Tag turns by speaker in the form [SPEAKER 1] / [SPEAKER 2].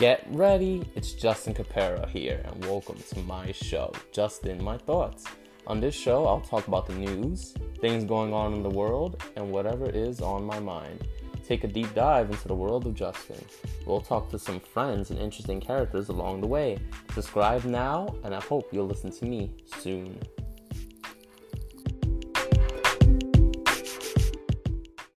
[SPEAKER 1] Get ready, it's Justin Capera here, and welcome to my show, Justin My Thoughts. On this show, I'll talk about the news, things going on in the world, and whatever is on my mind. Take a deep dive into the world of Justin. We'll talk to some friends and interesting characters along the way. Subscribe now, and I hope you'll listen to me soon.